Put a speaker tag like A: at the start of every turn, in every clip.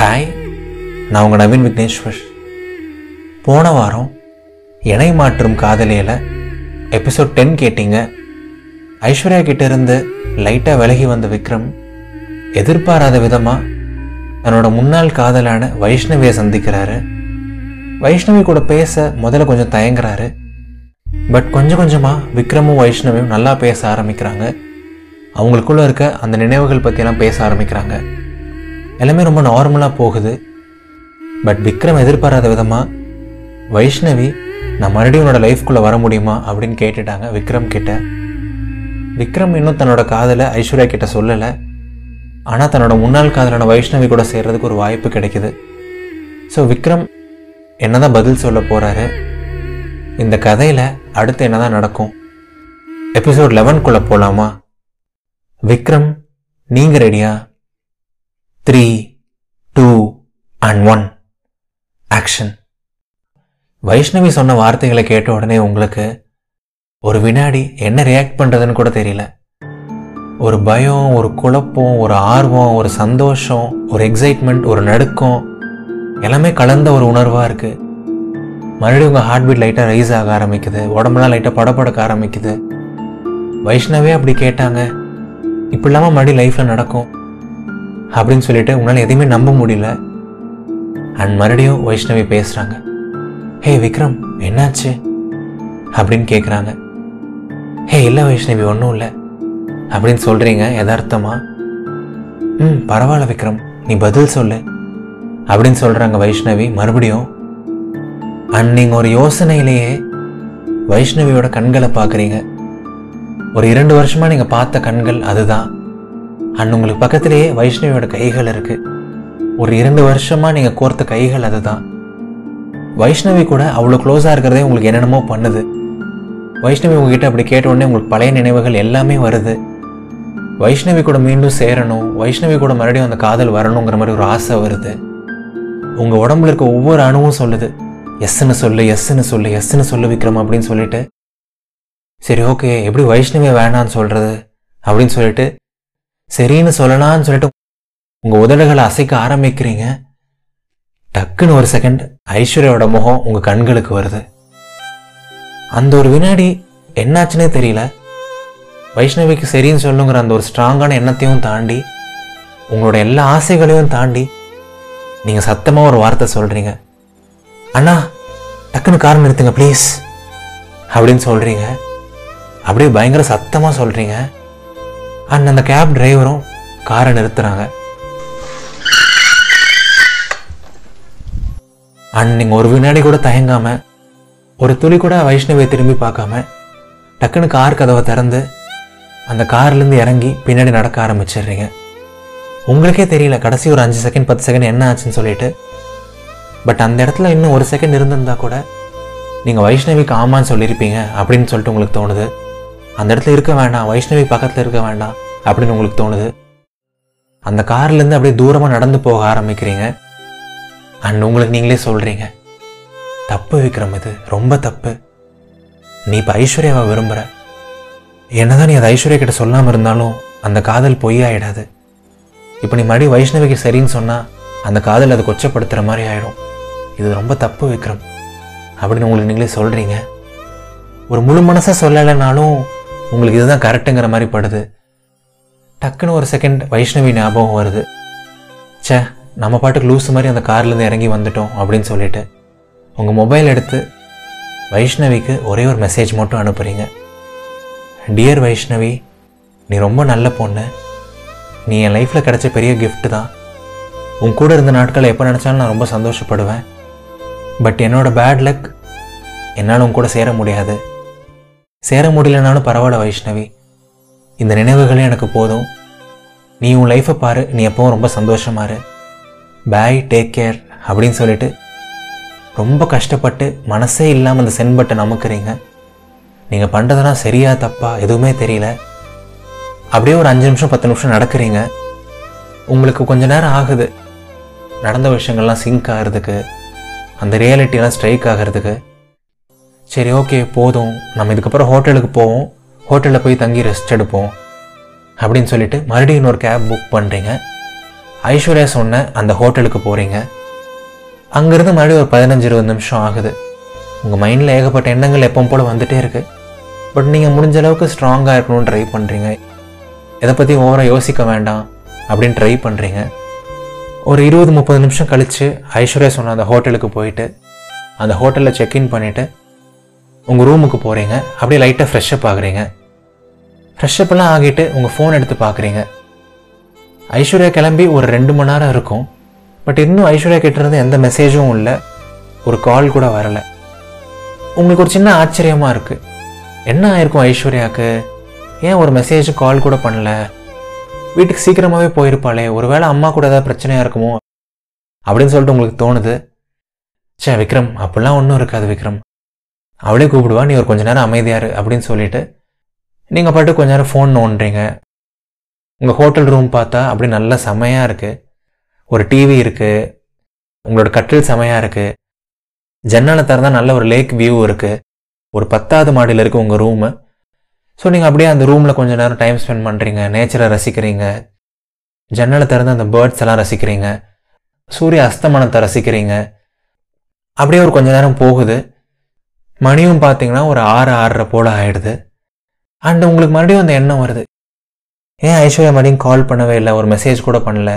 A: Hi நான் உங்கள் நவீன் விக்னேஸ்வர். போன வாரம் இணை மாற்றும் காதலியில் எபிசோட் டென் கேட்டீங்க. ஐஸ்வர்யா கிட்டேருந்து லைட்டாக விலகி வந்த விக்ரம் எதிர்பாராத விதமாக தன்னோட முன்னாள் காதலான வைஷ்ணவியை சந்திக்கிறாரு. வைஷ்ணவி கூட பேச முதல்ல கொஞ்சம் தயங்குறாரு. பட் கொஞ்சம் கொஞ்சமாக விக்ரமும் வைஷ்ணவியும் நல்லா பேச ஆரம்பிக்கிறாங்க. அவங்களுக்குள்ள இருக்க அந்த நினைவுகள் பற்றியெல்லாம் பேச ஆரம்பிக்கிறாங்க. எல்லாமே ரொம்ப நார்மலாக போகுது. பட் விக்ரம் எதிர்பாராத விதமாக வைஷ்ணவி நான் மறுபடியும் உன்னோட லைஃப்குள்ளே வர முடியுமா? அப்படின்னு கேட்டுட்டாங்க விக்ரம் கிட்ட. விக்ரம் இன்னும் தன்னோட காதலை ஐஸ்வர்யா கிட்ட சொல்லலை. ஆனால் தன்னோட முன்னாள் காதலான வைஷ்ணவி கூட சேர்றதுக்கு ஒரு வாய்ப்பு கிடைக்குது. ஸோ விக்ரம் என்னதான் பதில் சொல்ல போகிறாரு இந்த கதையில் அடுத்து என்னதான் நடக்கும்? எபிசோட் லெவன்குள்ளே போகலாமா விக்ரம் நீங்கள் ரெடியா three two and one action Vaishnavi சொன்ன வார்த்தைகளை கேட்ட உடனே உங்களுக்கு ஒரு வினாடி என்ன ரியாக்ட் பண்ணுறதுன்னு கூட தெரியல. ஒரு பயம் ஒரு குழப்பம் ஒரு ஆர்வம் ஒரு சந்தோஷம் ஒரு எக்ஸைட்மெண்ட் ஒரு நடுக்கம் எல்லாமே கலந்த ஒரு உணர்வாக இருக்குது மறுபடியும் உங்கள் ஹார்ட் பீட் லைட்டாக ரைஸ் ஆக ஆரம்பிக்குது. உடம்புலாம் லைட்டாக படப்படக்க ஆரம்பிக்குது. வைஷ்ணவே அப்படி கேட்டாங்க. இப்படி இல்லாமல் மறுபடியும் லைஃப்பில் நடக்கும்? அப்படின்னு சொல்லிட்டு உன்னால் எதையுமே நம்ப முடியல. அண்ட் மறுபடியும் வைஷ்ணவி பேசுகிறாங்க ஹே விக்ரம் என்னாச்சு? அப்படின்னு கேட்குறாங்க ஹே இல்லை வைஷ்ணவி ஒன்றும் இல்லை. அப்படின்னு சொல்கிறீங்க யதார்த்தமா? ம் பரவாயில்ல விக்ரம் நீ பதில் சொல்லு. அப்படின்னு சொல்கிறாங்க வைஷ்ணவி மறுபடியும். அண்ட் நீங்கள் ஒரு யோசனையிலேயே வைஷ்ணவியோட கண்களை பார்க்குறீங்க ஒரு இரண்டு வருஷமாக நீங்கள் பார்த்த கண்கள் அதுதான். அண்ட் உங்களுக்கு பக்கத்திலேயே வைஷ்ணவியோட கைகள் இருக்கு. ஒரு இரண்டு வருஷமாக நீங்கள் கோர்த்த கைகள் அதுதான். வைஷ்ணவி கூட அவ்வளோ க்ளோஸாக இருக்கிறதே உங்களுக்கு என்னென்னமோ பண்ணுது. வைஷ்ணவி உங்ககிட்ட அப்படி கேட்ட உடனே உங்களுக்கு பழைய நினைவுகள் எல்லாமே வருது. வைஷ்ணவி கூட மீண்டும் சேரணும் வைஷ்ணவி கூட மறுபடியும் அந்த காதல் வரணுங்கிற மாதிரி ஒரு ஆசை வருது. உங்கள் உடம்புல இருக்க ஒவ்வொரு அணுவும் சொல்லுது. எஸ்ன்னு சொல்லு எஸ்ன்னு சொல்லு எஸ்ன்னு சொல்லு விக்ரம் அப்படின்னு சொல்லிட்டு. சரி ஓகே எப்படி வைஷ்ணவியை வேணான்னு சொல்கிறது அப்படின்னு சொல்லிட்டு சரின்னு சொல்லலாம்னு சொல்லிட்டு உங்கள் உதடுகளை அசைக்க ஆரம்பிக்கிறீங்க. டக்குன்னு ஒரு செகண்ட் ஐஸ்வர்யாவோட முகம் உங்கள் கண்களுக்கு வருது. அந்த ஒரு வினாடி என்னாச்சுன்னே தெரியல. வைஷ்ணவிக்கு சரின்னு சொல்லுங்கிற அந்த ஒரு ஸ்ட்ராங்கான எண்ணத்தையும் தாண்டி உங்களோட எல்லா ஆசைகளையும் தாண்டி நீங்கள் சத்தமாக ஒரு வார்த்தை சொல்கிறீங்க அண்ணா டக்குன்னு கார் நிறுத்துங்க ப்ளீஸ் அப்படின்னு சொல்கிறீங்க அப்படியே பயங்கர சத்தமாக சொல்கிறீங்க அண்ட் அந்த கேப் டிரைவரும் காரை நிறுத்துறாங்க. அண்ட் நீங்கள் ஒரு வினாடி கூட தயங்காம ஒரு துளி கூட வைஷ்ணவியை திரும்பி பார்க்காம டக்குன்னு கார் கதவை திறந்து அந்த கார்லேருந்து இறங்கி பின்னாடி நடக்க ஆரம்பிச்சிடுறீங்க. உங்களுக்கே தெரியல கடைசி ஒரு அஞ்சு செகண்ட் பத்து செகண்ட் என்ன ஆச்சுன்னு சொல்லிட்டு. பட் அந்த இடத்துல இன்னும் ஒரு செகண்ட் இருந்திருந்தா கூட நீங்கள் வைஷ்ணவிக்கு ஆமான்னு சொல்லியிருப்பீங்க அப்படின்னு சொல்லிட்டு உங்களுக்கு தோணுது. அந்த இடத்துல இருக்க வேண்டாம் வைஷ்ணவி பக்கத்தில் இருக்க வேண்டாம் அப்படின்னு உங்களுக்கு தோணுது? அந்த கார்லேருந்து அப்படியே தூரமாக நடந்து போக ஆரம்பிக்கிறீங்க. அண்ட் உங்களுக்கு நீங்களே சொல்கிறீங்க தப்பு விக்ரம் இது ரொம்ப தப்பு. நீ இப்போ ஐஸ்வர்யாவை விரும்புகிற என்னதான் நீ அதை ஐஸ்வர்யா கிட்ட சொல்லாமல் இருந்தாலும் அந்த காதல் பொய்யாயிடாது இப்போ நீ மறுபடியும் வைஷ்ணவிக்கு சரின்னு சொன்னால் அந்த காதல் அதை கொச்சப்படுத்துகிற மாதிரி ஆயிடும். இது ரொம்ப தப்பு விக்ரம். அப்படின்னு உங்களுக்கு நீங்களே சொல்கிறீங்க ஒரு முழு மனசாக சொல்லலைனாலும் உங்களுக்கு இதுதான் கரெக்டுங்கிற மாதிரி படுது. டக்குன்னு ஒரு செகண்ட் வைஷ்ணவி ஞாபகம் வருது. ச்சே நம்ம பாட்டுக்கு லூஸ் மாதிரி அந்த கார்லேருந்து இறங்கி வந்துட்டோம் அப்படின்னு சொல்லிட்டு. உங்கள் மொபைல் எடுத்து வைஷ்ணவிக்கு ஒரே ஒரு மெசேஜ் மட்டும் அனுப்புகிறீங்க டியர் வைஷ்ணவி நீ ரொம்ப நல்ல பொண்ணு. நீ என் லைஃப்பில் கிடச்ச பெரிய கிஃப்ட்டு தான். உன் கூட இருந்த நாட்களை எப்போ நினச்சாலும் நான் ரொம்ப சந்தோஷப்படுவேன். பட் என்னோடய பேட் லக் என்னால் உன் கூட சேர முடியாது. சேர முடியலனாலும் பரவாயில்ல வைஷ்ணவி. இந்த நினைவுகளே எனக்கு போதும். நீ உன் லைஃப்பை பாரு நீ எப்பவும் ரொம்ப சந்தோஷமா இரு. பாய் டேக் கேர் அப்படின்னு சொல்லிட்டு ரொம்ப கஷ்டப்பட்டு மனசே இல்லாமல் அந்த சென்பட்டை நமக்குறீங்க. நீங்கள் பண்ணுறதுலாம் சரியா தப்பா எதுவுமே தெரியல. அப்படியே ஒரு அஞ்சு நிமிஷம் பத்து நிமிஷம் நடக்கிறீங்க. உங்களுக்கு கொஞ்ச நேரம் ஆகுது. நடந்த விஷயங்கள்லாம் சிங்க் ஆகிறதுக்கு அந்த ரியாலிட்டியெல்லாம் ஸ்ட்ரைக் ஆகிறதுக்கு. சரி ஓகே போதும். நம்ம இதுக்கப்புறம் ஹோட்டலுக்கு போவோம். ஹோட்டலில் போய் தங்கி ரெஸ்ட் எடுப்போம். அப்படின்னு சொல்லிட்டு மறுபடியும் இன்னொரு கேப் புக் பண்ணுறீங்க ஐஸ்வர்யா சொன்ன அந்த ஹோட்டலுக்கு போகிறீங்க அங்கேருந்து மறுபடியும் ஒரு பதினஞ்சு இருபது நிமிஷம் ஆகுது. உங்கள் மைண்டில் ஏகப்பட்ட எண்ணங்கள் எப்பவும் போல் வந்துகிட்டே இருக்குது பட் நீங்கள் முடிஞ்ச அளவுக்கு ஸ்ட்ராங்காக இருக்கணும்னு ட்ரை பண்ணுறீங்க எதை பற்றி ஓவராக யோசிக்க வேண்டாம் அப்படின்னு ட்ரை பண்ணுறீங்க ஒரு இருபது முப்பது நிமிஷம் கழித்து ஐஸ்வர்யா சொன்ன அந்த ஹோட்டலுக்கு போயிட்டு அந்த ஹோட்டலில் செக்இன் பண்ணிவிட்டு உங்கள் ரூமுக்கு போகிறீங்க அப்படியே லைட்டாக ஃப்ரெஷ்ஷப் ஆகுறீங்க. ஃப்ரெஷ்ஷப்லாம் ஆகிட்டு உங்கள் ஃபோன் எடுத்து பார்க்குறீங்க. ஐஸ்வர்யா கிளம்பி ஒரு ரெண்டு மணி நேரம் இருக்கும். பட் இன்னும் ஐஸ்வர்யா கிட்டேருந்து எந்த மெசேஜும் இல்லை. ஒரு கால் கூட வரலை. உங்களுக்கு ஒரு சின்ன ஆச்சரியமாக இருக்குது என்ன ஆயிருக்கும் ஐஸ்வர்யாவுக்கு ஏன் ஒரு மெசேஜ் கால் கூட பண்ணல? வீட்டுக்கு சீக்கிரமாகவே போயிருப்பாளே. ஒருவேளை அம்மா கூட ஏதாவது பிரச்சனையாக இருக்குமோ? அப்படின்னு சொல்லிட்டு உங்களுக்கு தோணுது. சே விக்ரம் அப்படிலாம் ஒன்றும் இருக்காது விக்ரம். அவளே கூப்பிடுவா நீ ஒரு கொஞ்ச நேரம் அமைதியாரு அப்படின்னு சொல்லிட்டு நீங்கள் பாட்டு கொஞ்ச நேரம் ஃபோன் நோண்டுறீங்க. உங்கள் ஹோட்டல் ரூம் பார்த்தா அப்படி நல்ல செமையாக இருக்குது ஒரு டிவி இருக்குது உங்களோட கட்டில் செமையாக இருக்குது ஜன்னலை திறந்தால் நல்ல ஒரு லேக் வியூ இருக்குது ஒரு பத்தாவது மாடியில் இருக்குது உங்கள் ரூமு ஸோ நீங்கள் அப்படியே அந்த ரூமில் கொஞ்ச நேரம் டைம் ஸ்பெண்ட் பண்ணுறீங்க நேச்சரை ரசிக்கிறீங்க. ஜன்னலை திறந்து அந்த பேர்ட்ஸ் எல்லாம் ரசிக்கிறீங்க. சூரிய அஸ்தமனத்தை ரசிக்கிறீங்க. அப்படியே ஒரு கொஞ்ச நேரம் போகுது. மணியும் பார்த்தீங்கன்னா ஒரு ஆறு ஆறரை போல் ஆயிடுது. அண்ட் உங்களுக்கு மறுபடியும் அந்த எண்ணம் வருது. ஏன் ஐஸ்வர்யா மறுபடியும் கால் பண்ணவே இல்லை? ஒரு மெசேஜ் கூட பண்ணல.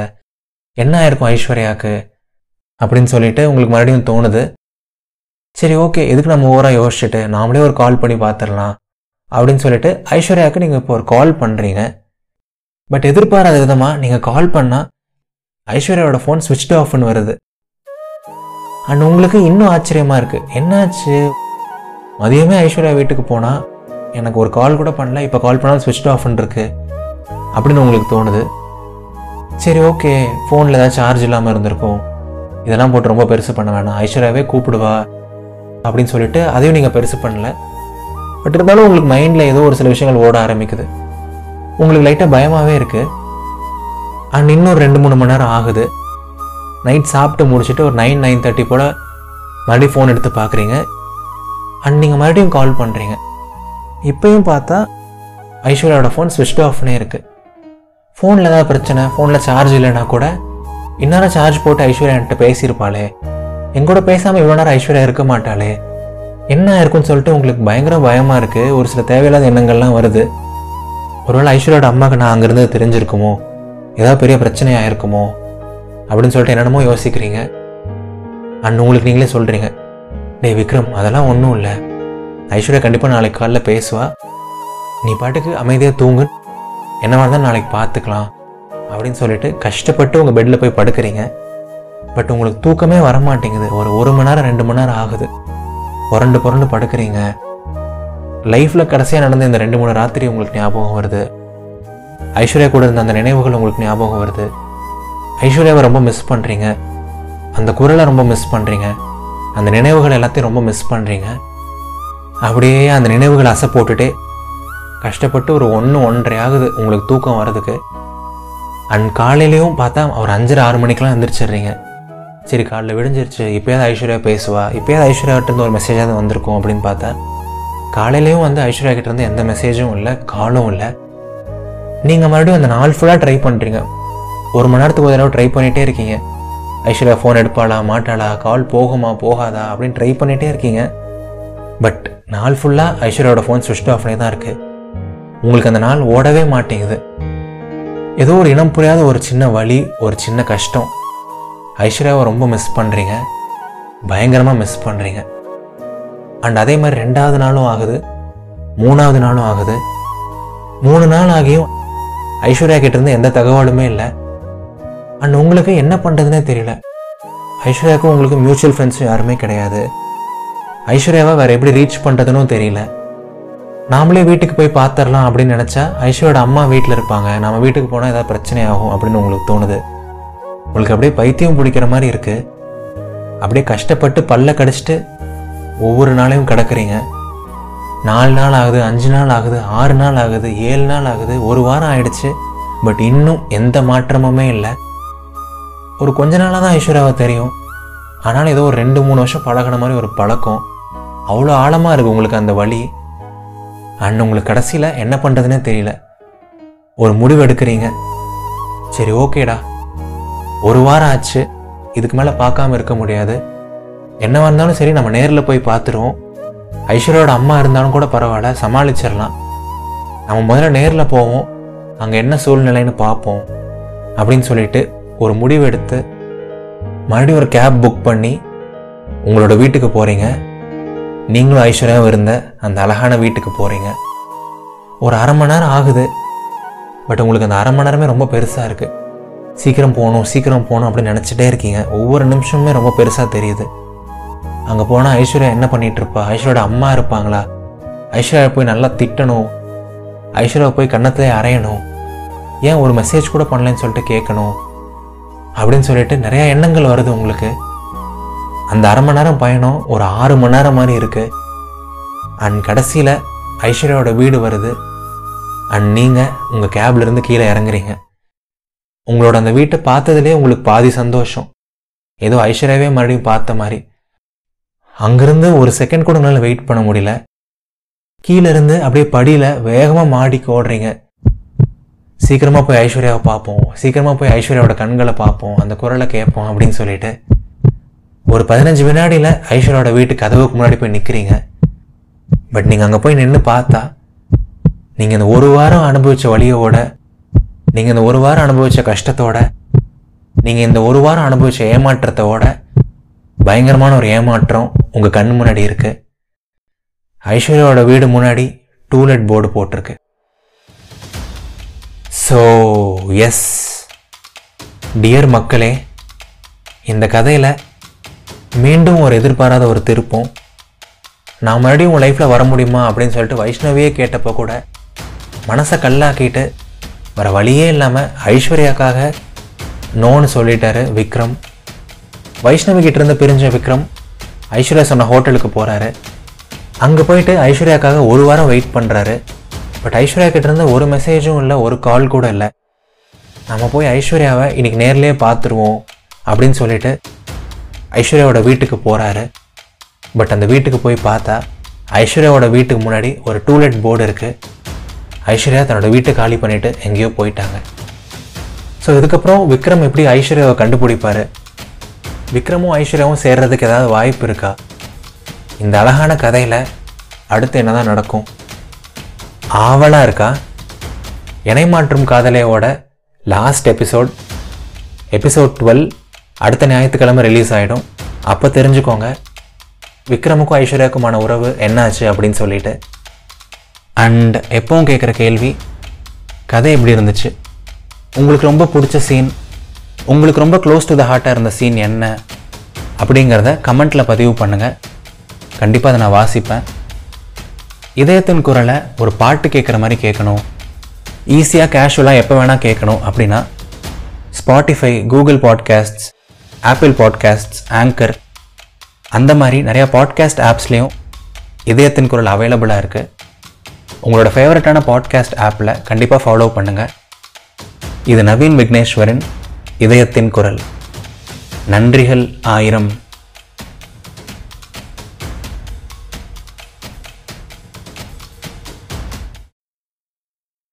A: என்ன ஆயிருக்கும் ஐஸ்வர்யாவுக்கு அப்படின்னு சொல்லிட்டு உங்களுக்கு மறுபடியும் தோணுது. சரி ஓகே எதுக்கு நம்ம ஓவராக யோசிச்சுட்டு நாமளே ஒரு கால் பண்ணி பார்த்துடலாம் அப்படின்னு சொல்லிட்டு ஐஸ்வர்யாவுக்கு நீங்கள் இப்போ ஒரு கால் பண்ணுறீங்க பட் எதிர்பாராத விதமாக நீங்கள் கால் பண்ணால் ஐஸ்வர்யாவோட ஃபோன் ஸ்விட்ச் ஆஃப்னு வருது. அண்ட் உங்களுக்கு இன்னும் ஆச்சரியமாக இருக்குது என்னாச்சு? மதியமே ஐஸ்வர்யா வீட்டுக்கு போனால் எனக்கு ஒரு கால் கூட பண்ணல இப்போ கால் பண்ணாலும் ஸ்விட்ச் ஆஃப்னு இருக்கு. அப்படின்னு உங்களுக்கு தோணுது? சரி ஓகே ஃபோனில் ஏதாவது சார்ஜ் இல்லாமல் இருந்திருக்கும். இதெல்லாம் போட்டு ரொம்ப பெருசு பண்ண வேணாம். ஐஸ்வர்யாவே கூப்பிடுவா அப்படின்னு சொல்லிட்டு அதையும் நீங்கள் பெருசு பண்ணல. பட் இருந்தாலும் உங்களுக்கு மைண்டில் ஏதோ ஒரு சில விஷயங்கள் ஓட ஆரம்பிக்குது. உங்களுக்கு லைட்டாக பயமாகவே இருக்குது அண்ட் இன்னும் ரெண்டு மூணு மணி நேரம் ஆகுது. நைட் சாப்பிட்டு முடிச்சுட்டு ஒரு நைன் நைன் தேர்ட்டி போல் மறுபடியும் ஃபோன் எடுத்து பார்க்குறீங்க அண்ட் நீங்கள் மறுபடியும் கால் பண்ணுறீங்க இப்போயும் பார்த்தா ஐஸ்வர்யாவோட ஃபோன் ஸ்விட்ச் ஆஃப்னே இருக்குது ஃபோனில் ஏதாவது பிரச்சனை ஃபோனில் சார்ஜ் இல்லைன்னா கூட இந்நேரம் சார்ஜ் போட்டு ஐஸ்வர்யா என்கிட்ட பேசியிருப்பாளே. எங்கூட பேசாமல் இவ்வளோ நேரம் ஐஸ்வர்யா இருக்க மாட்டாளே. என்ன இருக்குன்னு சொல்லிட்டு உங்களுக்கு பயங்கர பயமாக இருக்குது ஒரு சில தேவையில்லாத எண்ணங்கள்லாம் வருது. ஒருவேளை ஐஸ்வர்யோட அம்மாவுக்கு நான் அங்கேருந்து தெரிஞ்சிருக்குமோ? ஏதாவது பெரிய பிரச்சனையாக இருக்குமோ? அப்படின்னு சொல்லிட்டு என்னென்னமோ யோசிக்கிறீங்க. அண்ட் உங்களுக்கு நீங்களே சொல்கிறீங்க டேய் விக்ரம் அதெல்லாம் ஒன்றும் இல்லை. ஐஸ்வர்யா கண்டிப்பாக நாளைக்கு காலைல பேசுவா. நீ பாட்டுக்கு அமைதியாக தூங்கு. என்னவா இருந்தால் நாளைக்கு பார்த்துக்கலாம் அப்படின்னு சொல்லிட்டு கஷ்டப்பட்டு உங்கள் பெட்டில் போய் படுக்கிறீங்க. பட் உங்களுக்கு தூக்கமே வர மாட்டேங்குது ஒரு ஒரு மணி நேரம் ரெண்டு மணி நேரம் ஆகுது. புரண்டு புரண்டு படுக்கிறீங்க. லைஃப்பில் கடைசியாக நடந்த இந்த ரெண்டு மூணு ராத்திரி உங்களுக்கு ஞாபகம் வருது. ஐஸ்வர்யா கூட இருந்த அந்த நினைவுகள் உங்களுக்கு ஞாபகம் வருது. ஐஸ்வர்யாவை ரொம்ப மிஸ் பண்ணுறீங்க அந்த குரலை ரொம்ப மிஸ் பண்ணுறீங்க அந்த நினைவுகள் எல்லாத்தையும் ரொம்ப மிஸ் பண்ணுறீங்க அப்படியே அந்த நினைவுகளை அசை போட்டுட்டே கஷ்டப்பட்டு ஒரு ஒன்று ஒன்றரை ஆகுது உங்களுக்கு தூக்கம் வர்றதுக்கு அண்ட் காலையிலையும் பார்த்தா ஒரு அஞ்சரை ஆறு மணிக்கெலாம் எந்திரிச்சிடுறீங்க. சரி காலைல விடிஞ்சிருச்சு இப்போயாவது ஐஸ்வர்யா பேசுவா இப்போயாவது ஐஸ்வர்யாவிட்ட இருந்து ஒரு மெசேஜாவது வந்திருக்கும் அப்படின்னு பார்த்தா காலையிலையும் வந்து ஐஸ்வர்யா கிட்டேருந்து எந்த மெசேஜும் இல்லை காலும் இல்லை. நீங்கள் மறுபடியும் அந்த நாள் ஃபுல்லாக ட்ரை பண்ணுறீங்க ஒரு மணி நேரத்துக்கு ஒரு தடவை ட்ரை பண்ணிகிட்டே இருக்கீங்க. ஐஸ்வர்யா ஃபோன் எடுப்பாளா மாட்டாளா கால் போகுமா போகாதா அப்படின்னு ட்ரை பண்ணிகிட்டே இருக்கீங்க. பட் நாள் ஃபுல்லாக ஐஸ்வர்யாவோட ஃபோன் ஸ்விட்ச் ஆஃப்னே தான் இருக்குது உங்களுக்கு அந்த நாள் ஓடவே மாட்டேங்குது. ஏதோ ஒரு இனம் புரியாத ஒரு சின்ன வழி ஒரு சின்ன கஷ்டம். ஐஸ்வர்யாவை ரொம்ப மிஸ் பண்ணுறீங்க பயங்கரமாக மிஸ் பண்ணுறீங்க அண்ட் அதே மாதிரி ரெண்டாவது நாளும் ஆகுது. மூணாவது நாளும் ஆகுது. மூணு நாள் ஆகியும் ஐஸ்வர்யா கிட்டேருந்து எந்த தகவலுமே இல்லை. அண்ட் உங்களுக்கு என்ன பண்ணுறதுனே தெரியல. ஐஸ்வர்யாவுக்கும் உங்களுக்கு மியூச்சுவல் ஃப்ரெண்ட்ஸும் யாருமே கிடையாது. ஐஸ்வர்யாவை வேறு எப்படி ரீச் பண்ணுறதுனும் தெரியல. நாமளே வீட்டுக்கு போய் பார்த்துடலாம் அப்படின்னு நினச்சா ஐஸ்வர்யோட அம்மா வீட்டில் இருப்பாங்க. நம்ம வீட்டுக்கு போனால் ஏதாவது பிரச்சனை ஆகும் அப்படின்னு உங்களுக்கு தோணுது. உங்களுக்கு அப்படியே பைத்தியம் பிடிக்கிற மாதிரி இருக்குது அப்படியே கஷ்டப்பட்டு பல்ல கடிச்சிட்டு ஒவ்வொரு நாளையும் கிடக்குறீங்க. நாலு நாள் ஆகுது அஞ்சு நாள் ஆகுது ஆறு நாள் ஆகுது ஏழு நாள் ஆகுது ஒரு வாரம் ஆயிடுச்சு. பட் இன்னும் எந்த மாற்றமுமே இல்லை. ஒரு கொஞ்ச நாளாக தான் ஐஸ்வர்யாவை தெரியும். ஆனால் ஏதோ ஒரு ரெண்டு மூணு வருஷம் பழகின மாதிரி ஒரு பழக்கம். அவ்வளோ ஆழமாக இருக்குது உங்களுக்கு அந்த வழி. அண்ட் உங்களுக்கு கடைசியில் என்ன பண்ணுறதுனே தெரியல. ஒரு முடிவு எடுக்கிறீங்க. சரி ஓகேடா. ஒரு வாரம் ஆச்சு. இதுக்கு மேலே பார்க்காம இருக்க முடியாது. என்னவா இருந்தாலும் சரி நம்ம நேரில் போய் பார்த்துருவோம். ஐஸ்வர்யோட அம்மா இருந்தாலும் கூட பரவாயில்ல சமாளிச்சிடலாம். நம்ம முதல்ல நேரில் போவோம். அங்கே என்ன சூழ்நிலைன்னு பார்ப்போம். அப்படின்னு சொல்லிட்டு ஒரு முடிவு எடுத்து மறுபடியும் ஒரு கேப் புக் பண்ணி உங்களோட வீட்டுக்கு போகிறீங்க நீங்களும் ஐஸ்வர்யாவும் இருந்த அந்த அழகான வீட்டுக்கு போகிறீங்க ஒரு அரை மணி நேரம் ஆகுது. பட் உங்களுக்கு அந்த அரை மணி நேரமே ரொம்ப பெருசாக இருக்குது சீக்கிரம் போகணும் சீக்கிரம் போகணும் அப்படின்னு நினச்சிட்டே இருக்கீங்க. ஒவ்வொரு நிமிஷமுமே ரொம்ப பெருசாக தெரியுது. அங்கே போனால் ஐஸ்வர்யா என்ன பண்ணிகிட்ருப்பா இருப்பா? ஐஸ்வர்யோட அம்மா இருப்பாங்களா? ஐஸ்வர்யா போய் நல்லா திட்டணும். ஐஸ்வர்யா போய் கன்னத்திலே அரையணும் ஏன் ஒரு மெசேஜ் கூட பண்ணலன்னு சொல்லிட்டு கேட்கணும். அப்படின்னு சொல்லிட்டு நிறையா எண்ணங்கள் வருது உங்களுக்கு. அந்த அரை மணி நேரம் பயணம் ஒரு ஆறு மணி நேரம் மாதிரி இருக்குது அண்ட் கடைசியில் ஐஸ்வர்யாவோட வீடு வருது. அண்ட் நீங்கள் உங்கள் கேப்லேருந்து கீழே இறங்குறீங்க. உங்களோட அந்த வீட்டை பார்த்ததுலேயே உங்களுக்கு பாதி சந்தோஷம். ஏதோ ஐஸ்வர்யாவே மறுபடியும் பார்த்த மாதிரி. அங்கேருந்து ஒரு செகண்ட் கூட உங்களால் வெயிட் பண்ண முடியல. கீழே இருந்து அப்படியே படியில் வேகமாக மாடிக்கு ஓடுறீங்க. சீக்கிரமாக போய் ஐஸ்வர்யாவை பார்ப்போம். சீக்கிரமாக போய் ஐஸ்வர்யாவோட கண்களை பார்ப்போம். அந்த குரலை கேட்போம் அப்படின்னு சொல்லிட்டு ஒரு பதினஞ்சு வினாடியில் ஐஸ்வர்யாவோட வீட்டு கதவுக்கு முன்னாடி போய் நிற்கிறீங்க பட் நீங்கள் அங்கே போய் நின்று பார்த்தா நீங்கள் இந்த ஒரு வாரம் அனுபவித்த வழியோட நீங்கள் இந்த ஒரு வாரம் அனுபவித்த கஷ்டத்தோட நீங்கள் இந்த ஒரு வாரம் அனுபவித்த ஏமாற்றத்தோட பயங்கரமான ஒரு ஏமாற்றம் உங்கள் கண் முன்னாடி இருக்குது ஐஸ்வர்யாவோட வீடு முன்னாடி டூலெட் போர்டு போட்டிருக்கு. ஸோ எஸ் டியர் மக்களே இந்த கதையில் மீண்டும் ஒரு எதிர்பாராத ஒரு திருப்பம். நான் மறுபடியும் உங்கள் லைஃப்பில் வர முடியுமா அப்படின்னு சொல்லிட்டு வைஷ்ணவியே கேட்டப்போ கூட மனசை கல்லாக்கிட்டு வர வழியே இல்லாமல் ஐஸ்வர்யாக்காக நோன்னு சொல்லிட்டாரு விக்ரம். வைஷ்ணவி கிட்டேருந்து பிரிஞ்ச விக்ரம் ஐஸ்வர்யா சொன்ன ஹோட்டலுக்கு போகிறாரு அங்கே போயிட்டு ஐஸ்வர்யாக்காக ஒரு வாரம் வெயிட் பண்ணுறாரு பட் ஐஸ்வர்யா கிட்டேருந்து ஒரு மெசேஜும் இல்லை ஒரு கால் கூட இல்லை. நம்ம போய் ஐஸ்வர்யாவை இன்றைக்கி நேர்லேயே பார்த்துருவோம் அப்படின்னு சொல்லிட்டு ஐஸ்வர்யாவோட வீட்டுக்கு போகிறாரு பட் அந்த வீட்டுக்கு போய் பார்த்தா ஐஸ்வர்யாவோட வீட்டுக்கு முன்னாடி ஒரு டூலெட் போர்டு இருக்குது ஐஸ்வர்யா தன்னோட வீட்டை காலி பண்ணிவிட்டு எங்கேயோ போயிட்டாங்க. ஸோ இதுக்கப்புறம் விக்ரம் எப்படி ஐஸ்வர்யாவை கண்டுபிடிப்பாரு? விக்ரமும் ஐஸ்வர்யாவும் சேர்றதுக்கு ஏதாவது வாய்ப்பு இருக்கா? இந்த அழகான கதையில் அடுத்து என்ன தான் நடக்கும்? ஆவலாக இருக்கா? இணை மாற்றும் காதலையோட லாஸ்ட் எபிசோட் எபிசோட் டுவெல் அடுத்த ஞாயிற்றுக்கிழமை ரிலீஸ் ஆகிடும் அப்போ தெரிஞ்சுக்கோங்க விக்ரமுக்கும் ஐஸ்வர்யாவுக்குமான உறவு என்னாச்சு அப்படின்னு சொல்லிட்டு. அண்ட் எப்பவும் கேட்குற கேள்வி கதை எப்படி இருந்துச்சு? உங்களுக்கு ரொம்ப பிடிச்ச சீன் உங்களுக்கு ரொம்ப க்ளோஸ் டு த ஹார்ட்டாக இருந்த சீன் என்ன? அப்படிங்கிறத கமெண்ட்டில் பதிவு பண்ணுங்கள் கண்டிப்பாக அதை நான் வாசிப்பேன். இதயத்தின் குரலை ஒரு பாட்டு கேட்குற மாதிரி கேட்கணும். ஈஸியாக கேஷுவலாக எப்போ வேணால் கேட்கணும் அப்படின்னா Spotify Google podcasts Apple podcasts anchor அந்த மாதிரி நிறையா பாட்காஸ்ட் ஆப்ஸ்லேயும் இதயத்தின் குரல் அவைலபிளாக இருக்குது உங்களோட ஃபேவரட்டான பாட்காஸ்ட் ஆப்பில் கண்டிப்பாக ஃபாலோ பண்ணுங்கள் இது நவீன் விக்னேஸ்வரின் இதயத்தின் குரல். நன்றிகள் ஆயிரம்.